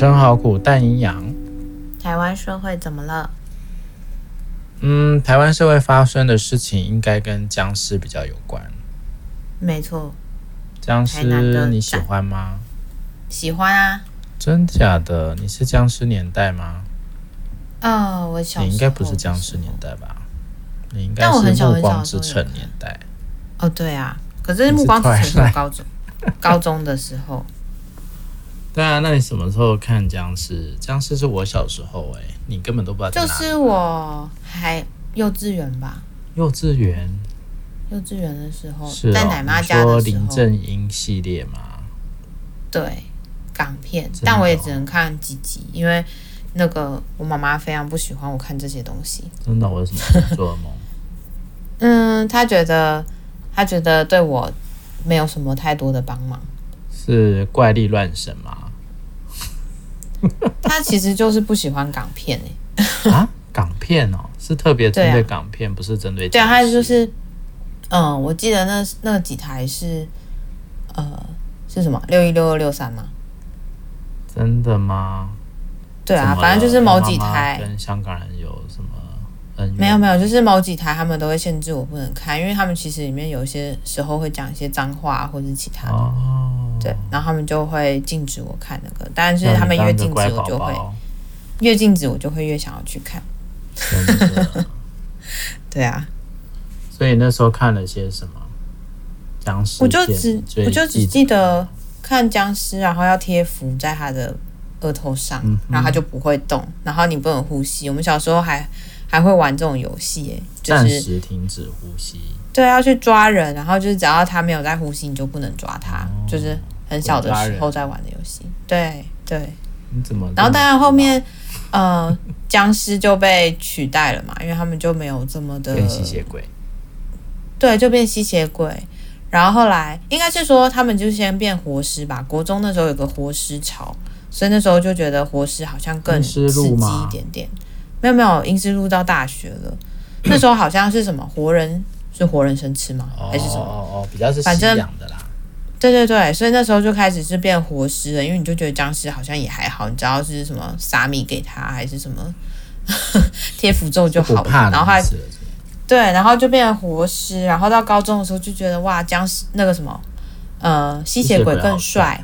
生好苦，但营养。台湾社会怎么了？嗯，台湾社会发生的事情应该跟僵尸比较有关。没错。僵尸你喜欢吗？喜欢啊。真假的？你是僵尸年代吗？啊、哦，我小你应该不是僵尸年代吧？你应该是暮光之城年代。哦，对啊，可是暮光之城是高中高中的时候。对啊，那你什么时候看僵尸？僵尸是我小时候哎、欸，你根本都不知道。就是我还幼稚园吧。幼稚园。幼稚园的时候，是、哦、在奶妈家的时候。林正英系列吗？对，港片，哦、但我也只能看几集，因为那个我妈妈非常不喜欢我看这些东西。真的？为什么做噩梦？嗯，她觉得，她觉得对我没有什么太多的帮忙。是怪力乱神吗？他其实就是不喜欢港片哎啊，港片哦，是特别针对港片，啊、不是针对对啊，他就是嗯，我记得那那几台是呃是什么六一六二六三吗？真的吗？对啊，反正就是某几台跟香港人有什么？没有没有，就是某几台他们都会限制我不能看，因为他们其实里面有一些时候会讲一些脏话或者是其他的。哦对，然后他们就会禁止我看那个，但是他们越禁止我就会越禁止我就会越想要去看。对啊，所以那时候看了些什么？僵尸？我就只我就只记得看僵尸，然后要贴符在他的额头上，嗯、然后他就不会动，然后你不能呼吸。我们小时候还还会玩这种游戏，诶，就是暂时停止呼吸。对，要去抓人，然后就是只要他没有在呼吸，你就不能抓他，哦、就是。很小的时候在玩的游戏，对对。你怎么？然后当然后面，呃，僵尸就被取代了嘛，因为他们就没有这么的。变吸血鬼。对，就变吸血鬼。然后后来应该是说他们就先变活尸吧。国中那时候有个活尸潮，所以那时候就觉得活尸好像更刺激一点点。没有没有，阴尸路到大学了。那时候好像是什么活人是活人生吃吗？还是什么？哦哦，比较是反正的啦。对对对，所以那时候就开始是变活尸了，因为你就觉得僵尸好像也还好，你知道是什么撒米给他还是什么 贴符咒就好了，然后还对，然后就变成活尸，然后到高中的时候就觉得哇，僵尸那个什么呃吸血鬼更帅，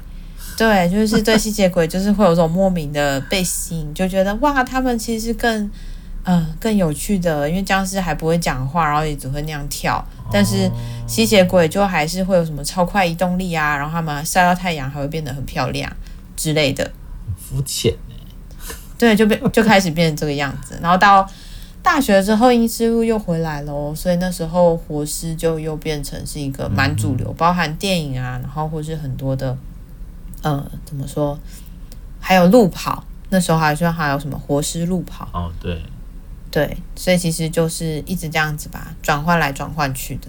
对，就是对吸血鬼就是会有种莫名的被吸引，就觉得哇，他们其实是更。嗯，更有趣的，因为僵尸还不会讲话，然后也只会那样跳，但是吸血鬼就还是会有什么超快移动力啊，然后他们晒到太阳还会变得很漂亮之类的。很肤浅呢。对，就变就开始变成这个样子，然后到大学之后，阴尸路又回来了，所以那时候活尸就又变成是一个蛮主流，嗯、包含电影啊，然后或是很多的，呃，怎么说，还有路跑，那时候还说还有什么活尸路跑哦，对。对，所以其实就是一直这样子吧，转换来转换去的。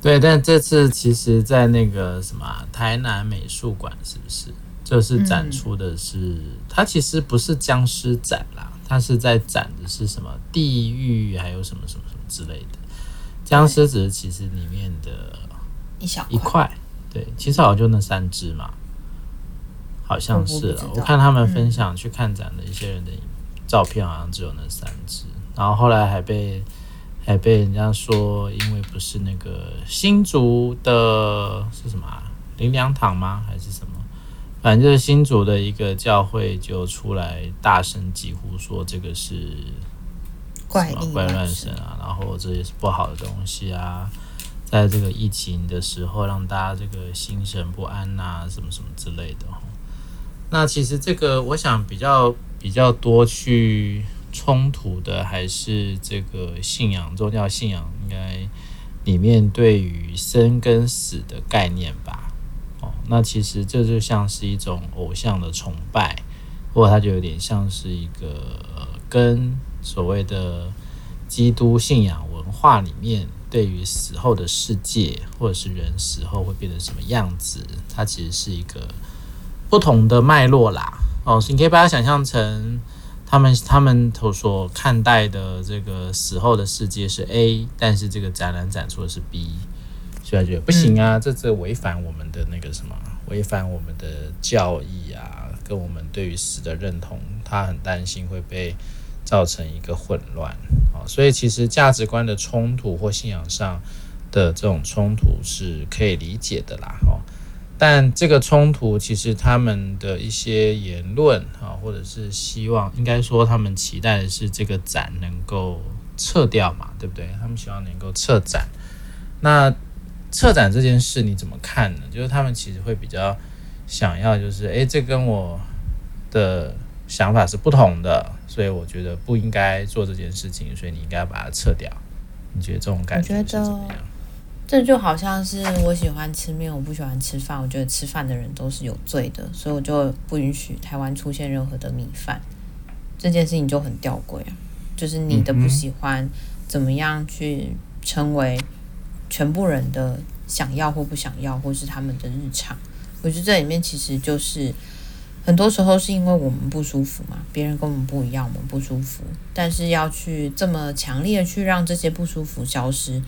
对，但这次其实，在那个什么台南美术馆，是不是就是展出的是、嗯、它？其实不是僵尸展啦，它是在展的是什么地狱，还有什么什么什么之类的。僵尸只是其实里面的一小一块。对，其实好像就那三只嘛，好像是了。我看他们分享去看展的一些人的影片。照片好像只有那三只，然后后来还被还被人家说，因为不是那个新竹的是什么啊？灵粮堂吗？还是什么？反正就是新竹的一个教会就出来大声疾呼说，这个是怪怪乱神啊，然后这也是不好的东西啊，在这个疫情的时候让大家这个心神不安呐、啊，什么什么之类的。那其实这个我想比较。比较多去冲突的还是这个信仰，宗教信仰应该里面对于生跟死的概念吧。哦，那其实这就像是一种偶像的崇拜，或者它就有点像是一个跟所谓的基督信仰文化里面对于死后的世界，或者是人死后会变成什么样子，它其实是一个不同的脉络啦。哦，你可以把它想象成他们他们所看待的这个死后的世界是 A，但是这个展览展出的是 B，所以他觉得不行啊，嗯、这这违反我们的那个什么，违反我们的教义啊，跟我们对于死的认同，他很担心会被造成一个混乱啊。所以其实价值观的冲突或信仰上的这种冲突是可以理解的啦，哦。但这个冲突其实他们的一些言论啊，或者是希望，应该说他们期待的是这个展能够撤掉嘛，对不对？他们希望能够撤展。那撤展这件事你怎么看呢？就是他们其实会比较想要，就是诶，这跟我的想法是不同的，所以我觉得不应该做这件事情，所以你应该把它撤掉。你觉得这种感觉是怎么样？这就好像是我喜欢吃面，我不喜欢吃饭。我觉得吃饭的人都是有罪的，所以我就不允许台湾出现任何的米饭。这件事情就很吊诡啊，就是你的不喜欢，怎么样去成为全部人的想要或不想要，或是他们的日常？我觉得这里面其实就是很多时候是因为我们不舒服嘛，别人跟我们不一样，我们不舒服，但是要去这么强烈的去让这些不舒服消失。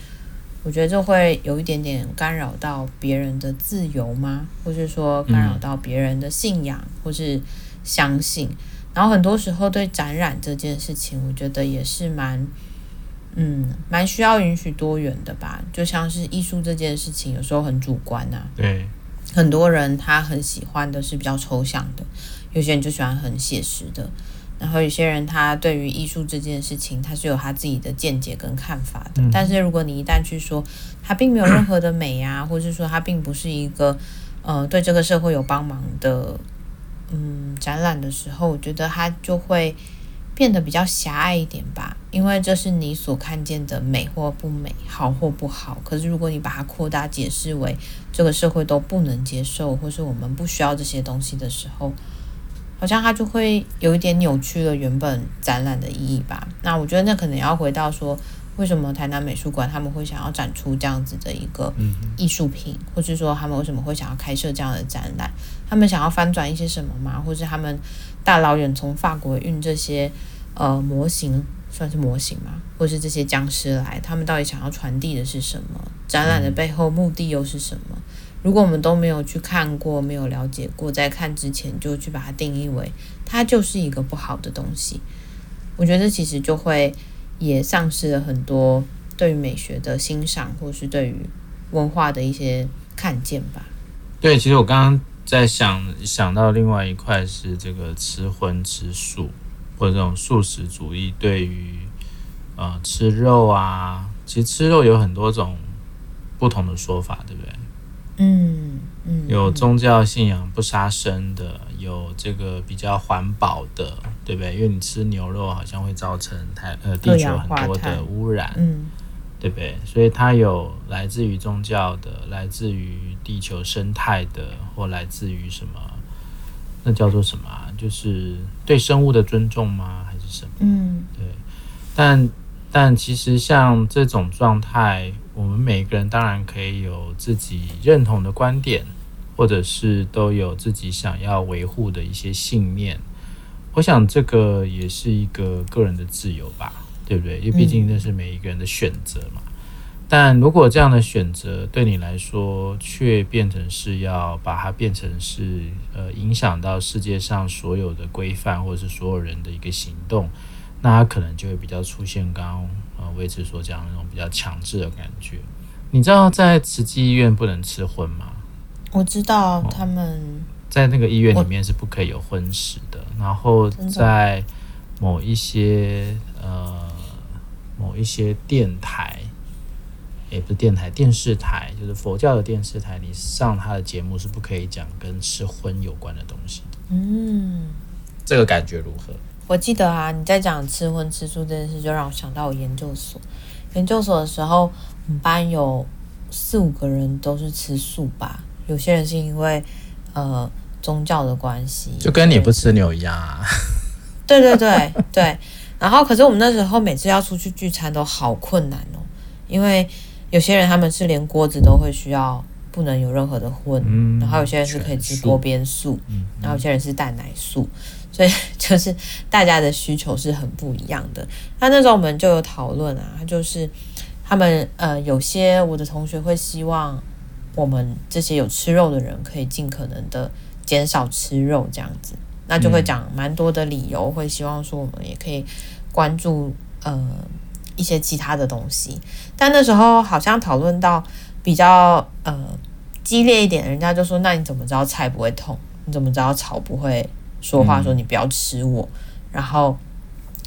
我觉得这会有一点点干扰到别人的自由吗？或是说干扰到别人的信仰，或是相信？然后很多时候对展览这件事情，我觉得也是蛮，嗯，蛮需要允许多元的吧。就像是艺术这件事情，有时候很主观呐。对，很多人他很喜欢的是比较抽象的，有些人就喜欢很写实的。然后有些人他对于艺术这件事情，他是有他自己的见解跟看法的。嗯、但是如果你一旦去说他并没有任何的美啊，或者说他并不是一个呃对这个社会有帮忙的嗯展览的时候，我觉得他就会变得比较狭隘一点吧。因为这是你所看见的美或不美，好或不好。可是如果你把它扩大解释为这个社会都不能接受，或是我们不需要这些东西的时候。好像它就会有一点扭曲了原本展览的意义吧。那我觉得那可能要回到说，为什么台南美术馆他们会想要展出这样子的一个艺术品，或是说他们为什么会想要开设这样的展览？他们想要翻转一些什么吗？或是他们大老远从法国运这些呃模型，算是模型吗？或是这些僵尸来，他们到底想要传递的是什么？展览的背后目的又是什么？如果我们都没有去看过，没有了解过，在看之前就去把它定义为它就是一个不好的东西，我觉得其实就会也丧失了很多对于美学的欣赏，或是对于文化的一些看见吧。对，其实我刚刚在想想到另外一块是这个吃荤吃素，或者这种素食主义对于呃吃肉啊，其实吃肉有很多种不同的说法，对不对？嗯嗯，有宗教信仰不杀生的，有这个比较环保的，对不对？因为你吃牛肉好像会造成太呃地球很多的污染，嗯，对不对？所以它有来自于宗教的，来自于地球生态的，或来自于什么？那叫做什么？就是对生物的尊重吗？还是什么？嗯，对。但但其实像这种状态。我们每个人当然可以有自己认同的观点，或者是都有自己想要维护的一些信念。我想这个也是一个个人的自由吧，对不对？因为毕竟那是每一个人的选择嘛。但如果这样的选择对你来说，却变成是要把它变成是呃影响到世界上所有的规范，或者是所有人的一个行动，那它可能就会比较出现刚刚。呃，维持所讲的那种比较强制的感觉。你知道在慈济医院不能吃荤吗？我知道他们、哦、在那个医院里面是不可以有荤食的。然后在某一些呃某一些电台，也不是电台，电视台，就是佛教的电视台，你上他的节目是不可以讲跟吃荤有关的东西的。嗯，这个感觉如何？我记得啊，你在讲吃荤吃素这件事，就让我想到我研究所。研究所的时候，我们班有四五个人都是吃素吧。有些人是因为呃宗教的关系，就跟你不吃牛一样啊。对对对对。然后，可是我们那时候每次要出去聚餐都好困难哦，因为有些人他们是连锅子都会需要不能有任何的荤，嗯，然后有些人是可以吃锅边素，嗯，然后有些人是蛋奶素。所以 就是大家的需求是很不一样的。那那时候我们就有讨论啊，就是他们呃有些我的同学会希望我们这些有吃肉的人可以尽可能的减少吃肉这样子，那就会讲蛮多的理由，会希望说我们也可以关注呃一些其他的东西。但那时候好像讨论到比较呃激烈一点，人家就说：“那你怎么知道菜不会痛？你怎么知道草不会说话？说你不要吃我。”然后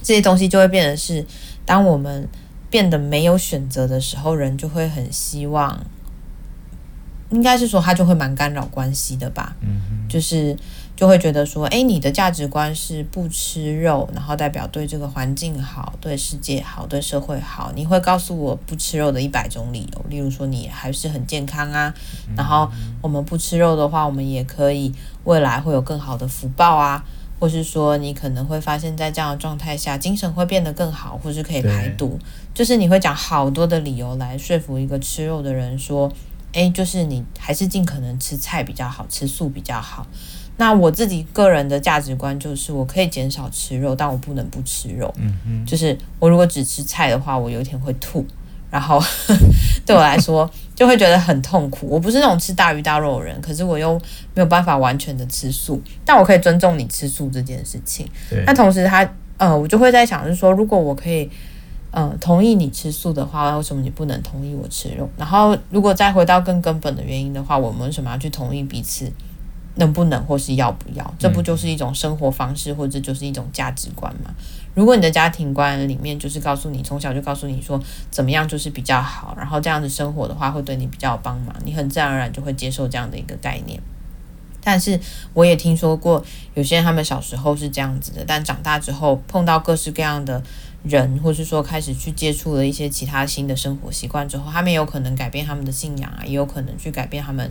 这些东西就会变得是，当我们变得没有选择的时候，人就会很希望，应该是说他就会蛮干扰关系的吧。嗯，就是。就会觉得说，哎，你的价值观是不吃肉，然后代表对这个环境好，对世界好，对社会好。你会告诉我不吃肉的一百种理由，例如说你还是很健康啊，然后我们不吃肉的话，我们也可以未来会有更好的福报啊，或是说你可能会发现在这样的状态下，精神会变得更好，或是可以排毒，就是你会讲好多的理由来说服一个吃肉的人说，哎，就是你还是尽可能吃菜比较好，吃素比较好。那我自己个人的价值观就是，我可以减少吃肉，但我不能不吃肉。嗯嗯，就是我如果只吃菜的话，我有一天会吐，然后 对我来说就会觉得很痛苦。我不是那种吃大鱼大肉的人，可是我又没有办法完全的吃素，但我可以尊重你吃素这件事情。对。那同时他，他呃，我就会在想，就是说，如果我可以呃同意你吃素的话，为什么你不能同意我吃肉？然后，如果再回到更根本的原因的话，我们为什么要去同意彼此？能不能或是要不要？这不就是一种生活方式，或者就是一种价值观吗？如果你的家庭观里面就是告诉你，从小就告诉你说怎么样就是比较好，然后这样子生活的话会对你比较有帮忙，你很自然而然就会接受这样的一个概念。但是我也听说过有些人他们小时候是这样子的，但长大之后碰到各式各样的人，或是说开始去接触了一些其他新的生活习惯之后，他们有可能改变他们的信仰啊，也有可能去改变他们。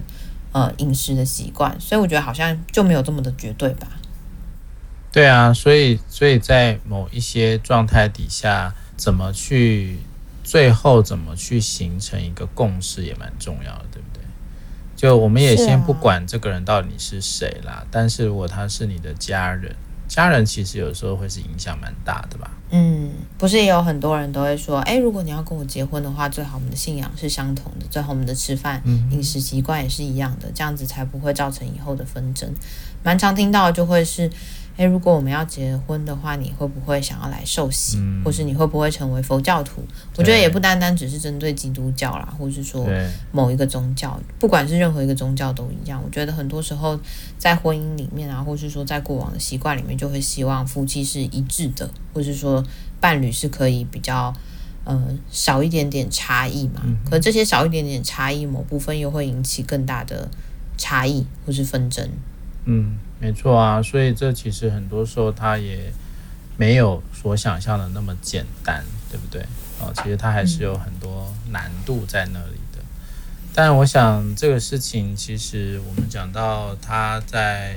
呃，饮食的习惯，所以我觉得好像就没有这么的绝对吧。对啊，所以所以在某一些状态底下，怎么去最后怎么去形成一个共识也蛮重要的，对不对？就我们也先不管这个人到底是谁啦，是啊，但是如果他是你的家人。家人其实有时候会是影响蛮大的吧？嗯，不是也有很多人都会说，哎，如果你要跟我结婚的话，最好我们的信仰是相同的，最好我们的吃饭、饮食习惯也是一样的，这样子才不会造成以后的纷争。蛮常听到的就会是。诶，如果我们要结婚的话，你会不会想要来受洗，嗯、或是你会不会成为佛教徒？我觉得也不单单只是针对基督教啦，或是说某一个宗教，不管是任何一个宗教都一样。我觉得很多时候在婚姻里面啊，或是说在过往的习惯里面，就会希望夫妻是一致的，或是说伴侣是可以比较呃少一点点差异嘛。嗯、可这些少一点点差异，某部分又会引起更大的差异或是纷争。嗯。没错啊，所以这其实很多时候它也没有所想象的那么简单，对不对？哦，其实它还是有很多难度在那里的。但我想这个事情，其实我们讲到他在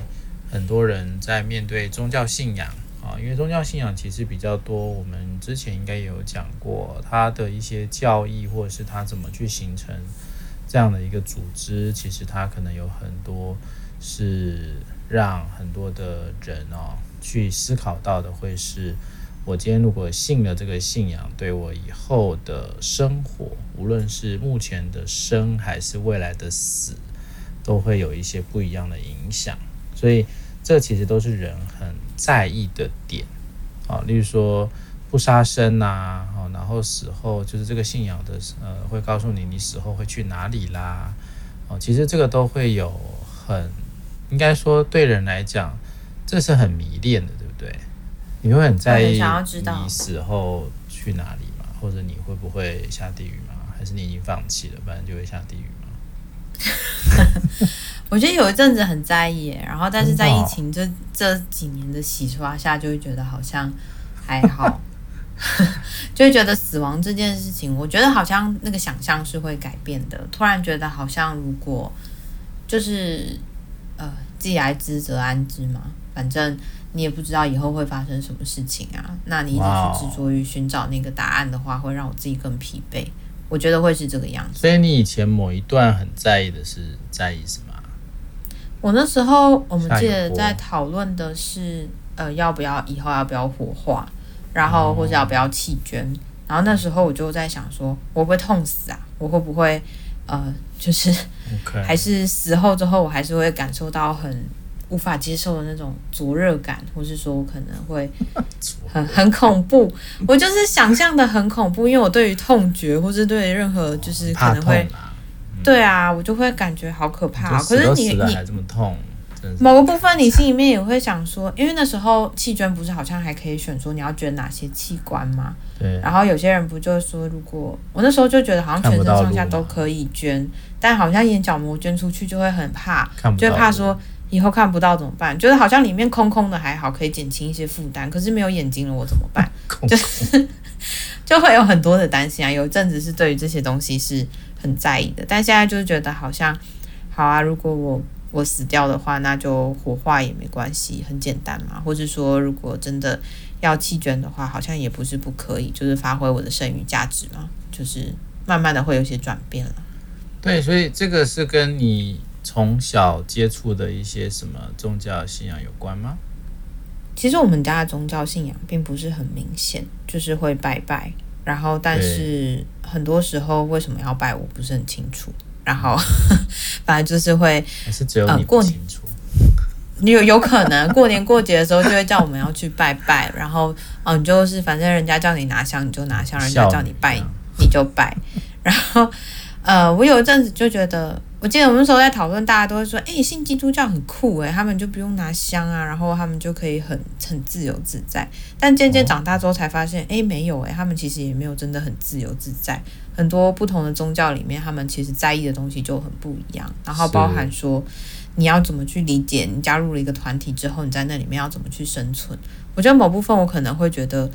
很多人在面对宗教信仰啊，因为宗教信仰其实比较多，我们之前应该也有讲过它的一些教义，或者是它怎么去形成这样的一个组织，其实它可能有很多是。让很多的人哦去思考到的会是，我今天如果信了这个信仰，对我以后的生活，无论是目前的生还是未来的死，都会有一些不一样的影响。所以这其实都是人很在意的点啊，例如说不杀生呐，哦，然后死后就是这个信仰的呃，会告诉你你死后会去哪里啦，哦，其实这个都会有很。应该说，对人来讲，这是很迷恋的，对不对？你会很在意你死后去哪里吗？或者你会不会下地狱吗？还是你已经放弃了，不然就会下地狱吗？我觉得有一阵子很在意，然后但是在疫情这这几年的洗刷下，就会觉得好像还 好，就会觉得死亡这件事情，我觉得好像那个想象是会改变的。突然觉得好像如果就是。呃，既来之则安之嘛，反正你也不知道以后会发生什么事情啊。那你一直去执着于寻找那个答案的话，会让我自己更疲惫。我觉得会是这个样子。所以你以前某一段很在意的是在意什么？我那时候我们记得在讨论的是，呃，要不要以后要不要火化，然后或者要不要弃捐。哦。然后那时候我就在想说，我会不会痛死啊？我会不会？呃，就是，还是死后之后，我还是会感受到很无法接受的那种灼热感，或是说我可能会 很很恐怖。我就是想象的很恐怖，因为我对于痛觉，或是对于任何就是可能会，啊嗯、对啊，我就会感觉好可怕。可是你你还这么痛。某个部分，你心里面也会想说，因为那时候器捐不是好像还可以选说你要捐哪些器官吗？对。然后有些人不就说，如果我那时候就觉得好像全身上下都可以捐，但好像眼角膜捐出去就会很怕，就会怕说以后看不到怎么办？觉得好像里面空空的还好，可以减轻一些负担，可是没有眼睛了我怎么办？空空就是 就会有很多的担心啊。有一阵子是对于这些东西是很在意的，但现在就是觉得好像好啊，如果我。我死掉的话，那就火化也没关系，很简单嘛。或者说，如果真的要弃捐的话，好像也不是不可以，就是发挥我的剩余价值嘛。就是慢慢的会有些转变了。对，所以这个是跟你从小接触的一些什么宗教信仰有关吗？其实我们家的宗教信仰并不是很明显，就是会拜拜，然后但是很多时候为什么要拜，我不是很清楚。然后，反正就是会，还是只有你不清楚。有、呃、有可能过年过节的时候就会叫我们要去拜拜，然后哦，你就是反正人家叫你拿香你就拿香，人家叫你拜你就拜。然后呃，我有一阵子就觉得，我记得我们那时候在讨论，大家都会说，哎，信基督教很酷诶，他们就不用拿香啊，然后他们就可以很很自由自在。但渐渐长大之后才发现，哎，没有诶，他们其实也没有真的很自由自在。很多不同的宗教里面，他们其实在意的东西就很不一样。然后包含说，你要怎么去理解你加入了一个团体之后，你在那里面要怎么去生存。我觉得某部分我可能会觉得，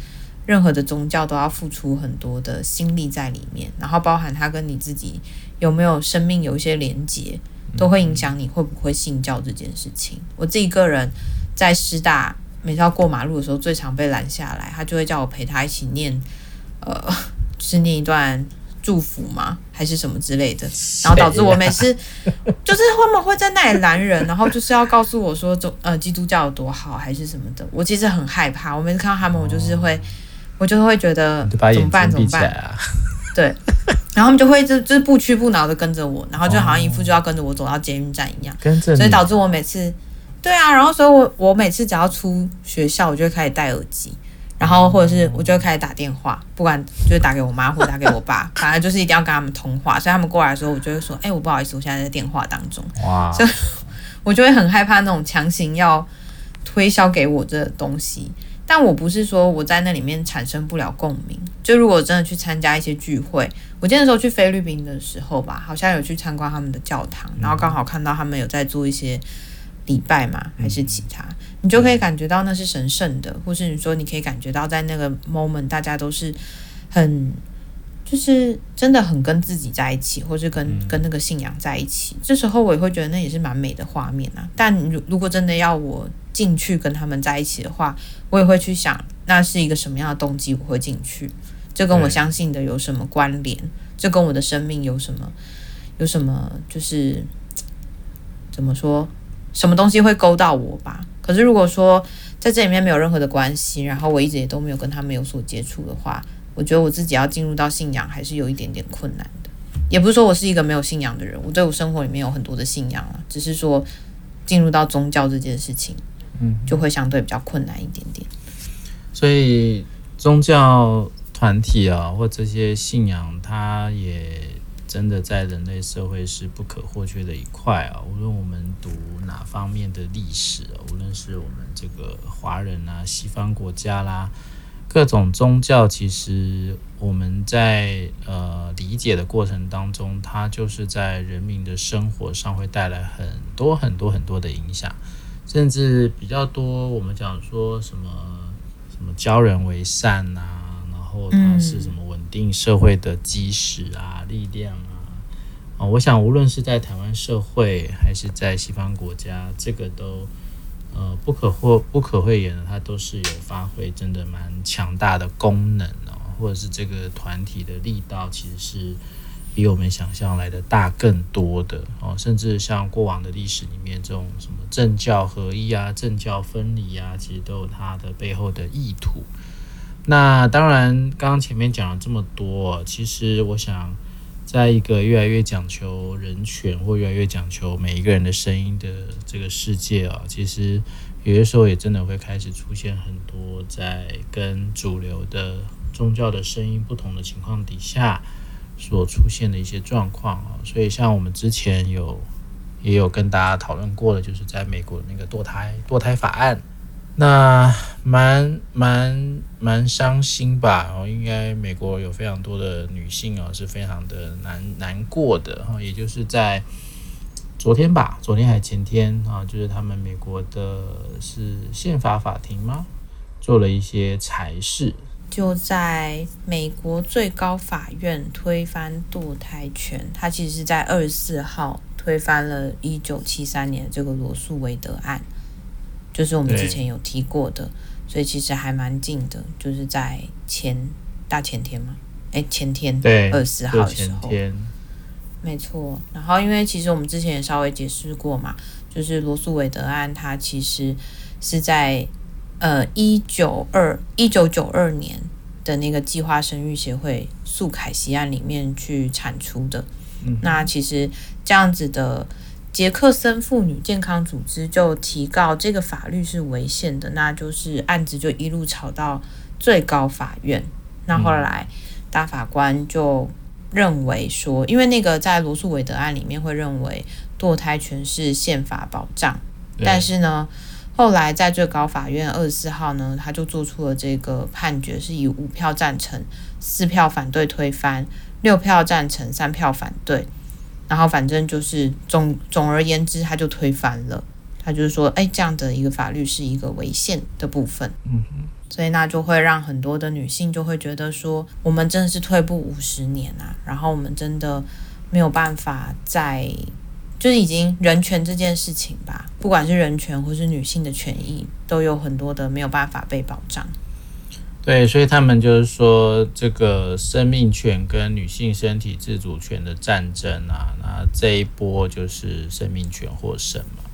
任何的宗教都要付出很多的心力在里面。然后包含他跟你自己有没有生命有一些连结，都会影响你会不会信教这件事情。我自己个人在师大每次要过马路的时候，最常被拦下来，他就会叫我陪他一起念，呃，就是念一段。祝福吗？还是什么之类的？然后导致我每次就是他们会在那里拦人，然后就是要告诉我说，中呃基督教有多好，还是什么的。我其实很害怕，我每次看到他们，我就是会，我就会觉得怎么办？怎么办？啊、对，然后他们就会就就是不屈不挠的跟着我，然后就好像一副就要跟着我走到捷运站一样，跟着。所以导致我每次，对啊，然后所以我我每次只要出学校，我就会开始戴耳机。然后或者是我就会开始打电话，不管就是打给我妈或者打给我爸，反正就是一定要跟他们通话。所以他们过来的时候，我就会说：“哎，我不好意思，我现在在电话当中。”哇！所以我就会很害怕那种强行要推销给我这东西。但我不是说我在那里面产生不了共鸣。就如果真的去参加一些聚会，我记得那时候去菲律宾的时候吧，好像有去参观他们的教堂，然后刚好看到他们有在做一些。礼拜嘛，还是其他，你就可以感觉到那是神圣的，或是你说你可以感觉到在那个 moment 大家都是很，就是真的很跟自己在一起，或是跟跟那个信仰在一起。这时候我也会觉得那也是蛮美的画面啊。但如如果真的要我进去跟他们在一起的话，我也会去想那是一个什么样的动机我会进去，这跟我相信的有什么关联？这跟我的生命有什么有什么就是怎么说？什么东西会勾到我吧？可是如果说在这里面没有任何的关系，然后我一直也都没有跟他们有所接触的话，我觉得我自己要进入到信仰还是有一点点困难的。也不是说我是一个没有信仰的人，我对我生活里面有很多的信仰啊，只是说进入到宗教这件事情，嗯，就会相对比较困难一点点。所以宗教团体啊，或这些信仰，它也。真的在人类社会是不可或缺的一块啊！无论我们读哪方面的历史啊，无论是我们这个华人啊、西方国家啦，各种宗教，其实我们在呃理解的过程当中，它就是在人民的生活上会带来很多很多很多的影响，甚至比较多。我们讲说什么什么教人为善呐、啊，然后它是什么稳？定社会的基石啊，力量啊，啊，我想无论是在台湾社会还是在西方国家，这个都呃不可或不可讳言的，它都是有发挥真的蛮强大的功能哦，或者是这个团体的力道其实是比我们想象来的大更多的哦，甚至像过往的历史里面这种什么政教合一啊、政教分离啊，其实都有它的背后的意图。那当然，刚刚前面讲了这么多，其实我想，在一个越来越讲求人权或越来越讲求每一个人的声音的这个世界啊，其实有些时候也真的会开始出现很多在跟主流的宗教的声音不同的情况底下所出现的一些状况啊。所以像我们之前有也有跟大家讨论过的，就是在美国那个堕胎堕胎法案。那蛮蛮蛮伤心吧？哦，应该美国有非常多的女性哦，是非常的难难过的哈。也就是在昨天吧，昨天还前天啊，就是他们美国的是宪法法庭吗？做了一些裁示，就在美国最高法院推翻堕胎权。它其实是在二十四号推翻了一九七三年这个罗素韦德案。就是我们之前有提过的，所以其实还蛮近的，就是在前大前天嘛，哎，前天对二十四号的时候，没错。然后因为其实我们之前也稍微解释过嘛，就是罗素韦德案，它其实是在呃一九二一九九二年的那个计划生育协会诉凯西案里面去产出的。嗯、那其实这样子的。杰克森妇女健康组织就提告这个法律是违宪的，那就是案子就一路吵到最高法院。那后来大法官就认为说，因为那个在罗素韦德案里面会认为堕胎权是宪法保障，但是呢，后来在最高法院二十四号呢，他就做出了这个判决，是以五票赞成、四票反对推翻，六票赞成、三票反对。然后反正就是总总而言之，他就推翻了。他就是说，哎，这样的一个法律是一个违宪的部分。嗯哼。所以那就会让很多的女性就会觉得说，我们真的是退步五十年啊。然后我们真的没有办法再，就是已经人权这件事情吧，不管是人权或是女性的权益，都有很多的没有办法被保障。对，所以他们就是说，这个生命权跟女性身体自主权的战争啊，那这一波就是生命权获胜嘛。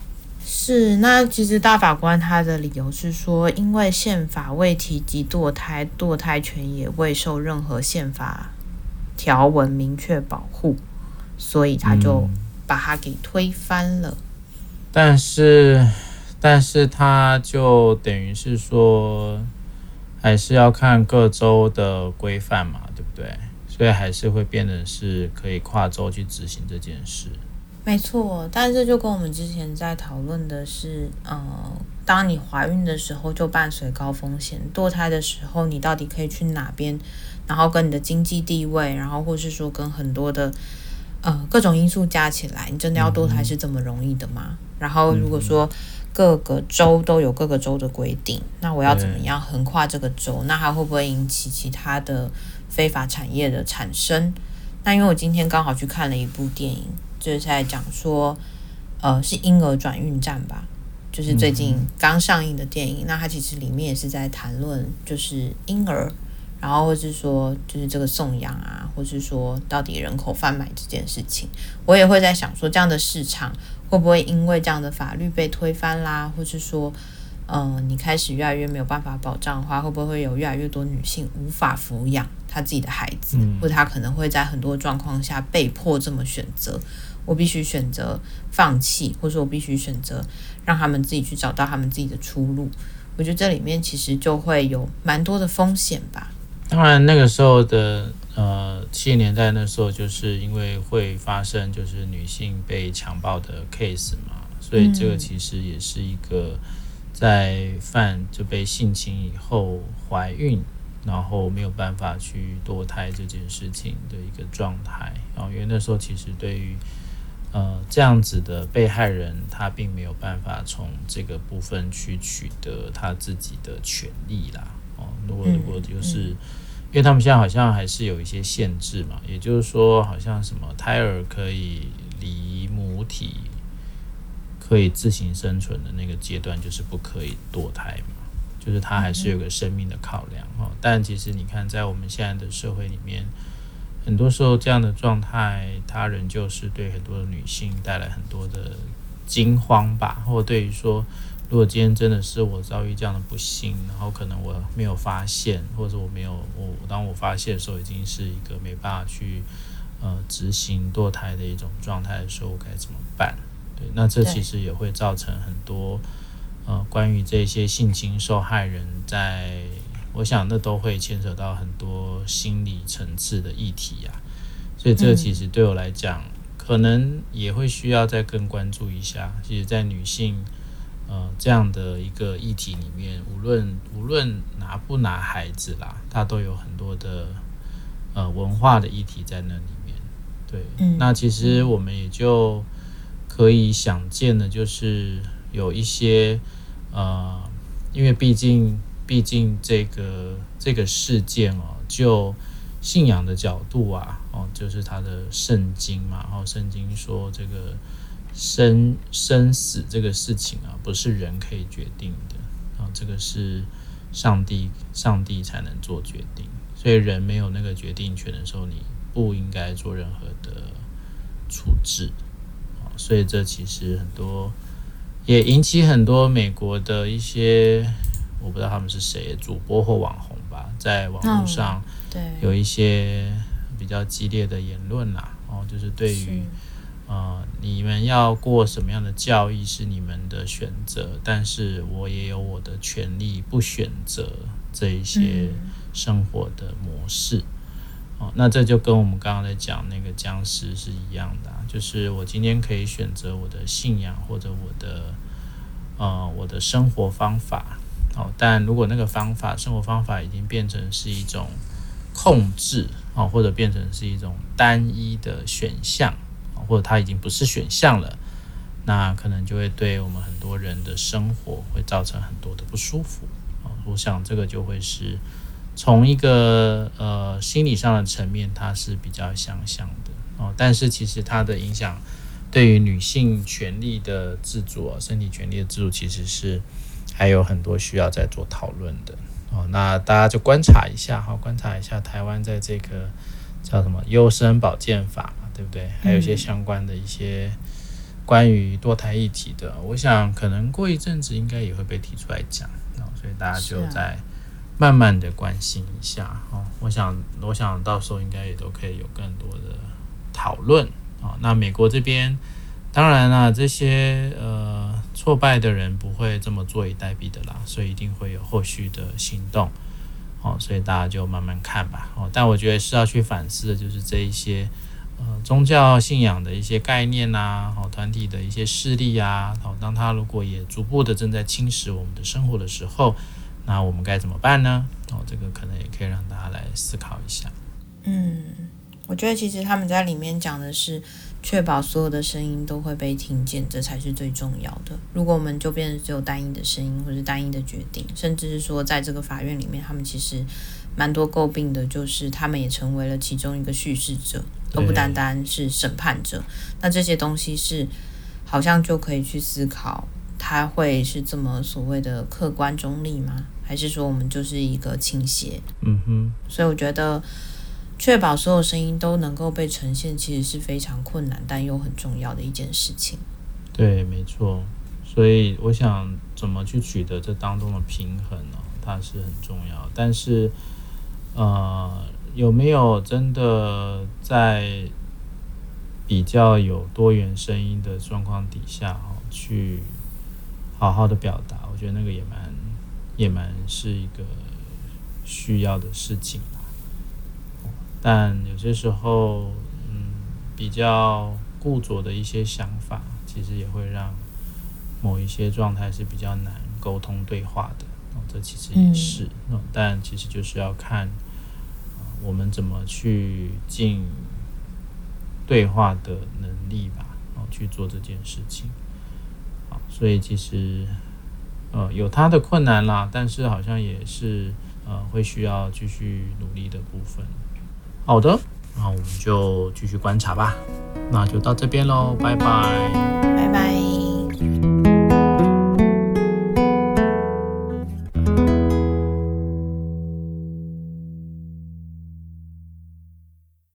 是，那其实大法官他的理由是说，因为宪法未提及堕胎，堕胎权也未受任何宪法条文明确保护，所以他就把它给推翻了。嗯，但是，但是他就等于是说。还是要看各州的规范嘛，对不对？所以还是会变成是可以跨州去执行这件事。没错，但是就跟我们之前在讨论的是，呃，当你怀孕的时候就伴随高风险，堕胎的时候你到底可以去哪边？然后跟你的经济地位，然后或是说跟很多的呃各种因素加起来，你真的要堕胎是这么容易的吗？嗯、然后如果说。各个州都有各个州的规定，那我要怎么样横跨这个州？那它会不会引起其他的非法产业的产生？那因为我今天刚好去看了一部电影，就是在讲说，呃，是婴儿转运站吧，就是最近刚上映的电影。那它其实里面也是在谈论，就是婴儿，然后或是说，就是这个送养啊，或是说到底人口贩卖这件事情，我也会在想说，这样的市场。会不会因为这样的法律被推翻啦，或是说，嗯、呃，你开始越来越没有办法保障的话，会不会有越来越多女性无法抚养她自己的孩子，嗯、或者她可能会在很多状况下被迫这么选择？我必须选择放弃，或者说我必须选择让他们自己去找到他们自己的出路。我觉得这里面其实就会有蛮多的风险吧。当然，那个时候的。呃，七十年代那时候，就是因为会发生就是女性被强暴的 case 嘛，所以这个其实也是一个在犯就被性侵以后怀孕，然后没有办法去堕胎这件事情的一个状态。然后因为那时候其实对于呃这样子的被害人，他并没有办法从这个部分去取得他自己的权利啦。哦，如果如果就是。因为他们现在好像还是有一些限制嘛，也就是说，好像什么胎儿可以离母体可以自行生存的那个阶段，就是不可以堕胎嘛，就是它还是有个生命的考量哈。但其实你看，在我们现在的社会里面，很多时候这样的状态，它仍旧是对很多女性带来很多的惊慌吧，或对于说。如果今天真的是我遭遇这样的不幸，然后可能我没有发现，或者我没有我当我发现的时候，已经是一个没办法去呃执行堕胎的一种状态的时候，我该怎么办？对，那这其实也会造成很多呃关于这些性侵受害人在，我想那都会牵扯到很多心理层次的议题呀、所以这其实对我来讲，可能也会需要再更关注一下。其实，在女性。呃，这样的一个议题里面，无论无论拿不拿孩子啦，它都有很多的呃文化的议题在那里面。对，嗯，那其实我们也就可以想见的，就是有一些呃，因为毕竟毕竟这个这个事件哦，就信仰的角度啊，哦，就是他的圣经嘛，然后圣经说这个。生生死这个事情啊，不是人可以决定的啊，这个是上帝上帝才能做决定，所以人没有那个决定权的时候，你不应该做任何的处置啊。所以这其实很多也引起很多美国的一些，我不知道他们是谁，主播或网红吧，在网络上对有一些比较激烈的言论啦，哦，就是对于。呃，你们要过什么样的教义是你们的选择，但是我也有我的权利不选择这一些生活的模式。哦，那这就跟我们刚刚在讲那个僵尸是一样的啊，就是我今天可以选择我的信仰或者我的呃我的生活方法。哦，但如果那个方法生活方法已经变成是一种控制啊，或者变成是一种单一的选项。或者它已经不是选项了，那可能就会对我们很多人的生活会造成很多的不舒服啊。我想这个就会是从一个呃心理上的层面，它是比较相像的哦。但是其实它的影响对于女性权利的自主、身体权利的自主，其实是还有很多需要再做讨论的哦。那大家就观察一下哈，观察一下台湾在这个叫什么优生保健法。对不对？还有一些相关的一些关于堕胎议题的，我想可能过一阵子应该也会被提出来讲，所以大家就在慢慢的关心一下哦。我想，我想到时候应该也都可以有更多的讨论啊。那美国这边当然啦，这些呃挫败的人不会这么坐以待毙的啦，所以一定会有后续的行动哦。所以大家就慢慢看吧哦。但我觉得是要去反思的，就是这一些。宗教信仰的一些概念呐、啊，好，团体的一些势力啊，好，当他如果也逐步的正在侵蚀我们的生活的时候，那我们该怎么办呢？哦，这个可能也可以让大家来思考一下。嗯，我觉得其实他们在里面讲的是确保所有的声音都会被听见，这才是最重要的。如果我们就变成只有单一的声音，或是单一的决定，甚至是说在这个法院里面，他们其实蛮多诟病的，就是他们也成为了其中一个叙事者。而不单单是审判者，那这些东西是好像就可以去思考，他会是这么所谓的客观中立吗？还是说我们就是一个倾斜？嗯哼。所以我觉得确保所有声音都能够被呈现，其实是非常困难但又很重要的一件事情。对，没错。所以我想怎么去取得这当中的平衡呢？它是很重要。但是，呃。有没有真的在比较有多元声音的状况底下，哈，去好好的表达？我觉得那个也蛮也蛮是一个需要的事情。但有些时候，嗯，比较固着的一些想法，其实也会让某一些状态是比较难沟通对话的。这其实也是，嗯，但其实就是要看。我们怎么去尽对话的能力吧，然后，去做这件事情，好，所以其实呃有他的困难啦，但是好像也是呃会需要继续努力的部分。好的，那我们就继续观察吧，那就到这边喽，拜拜。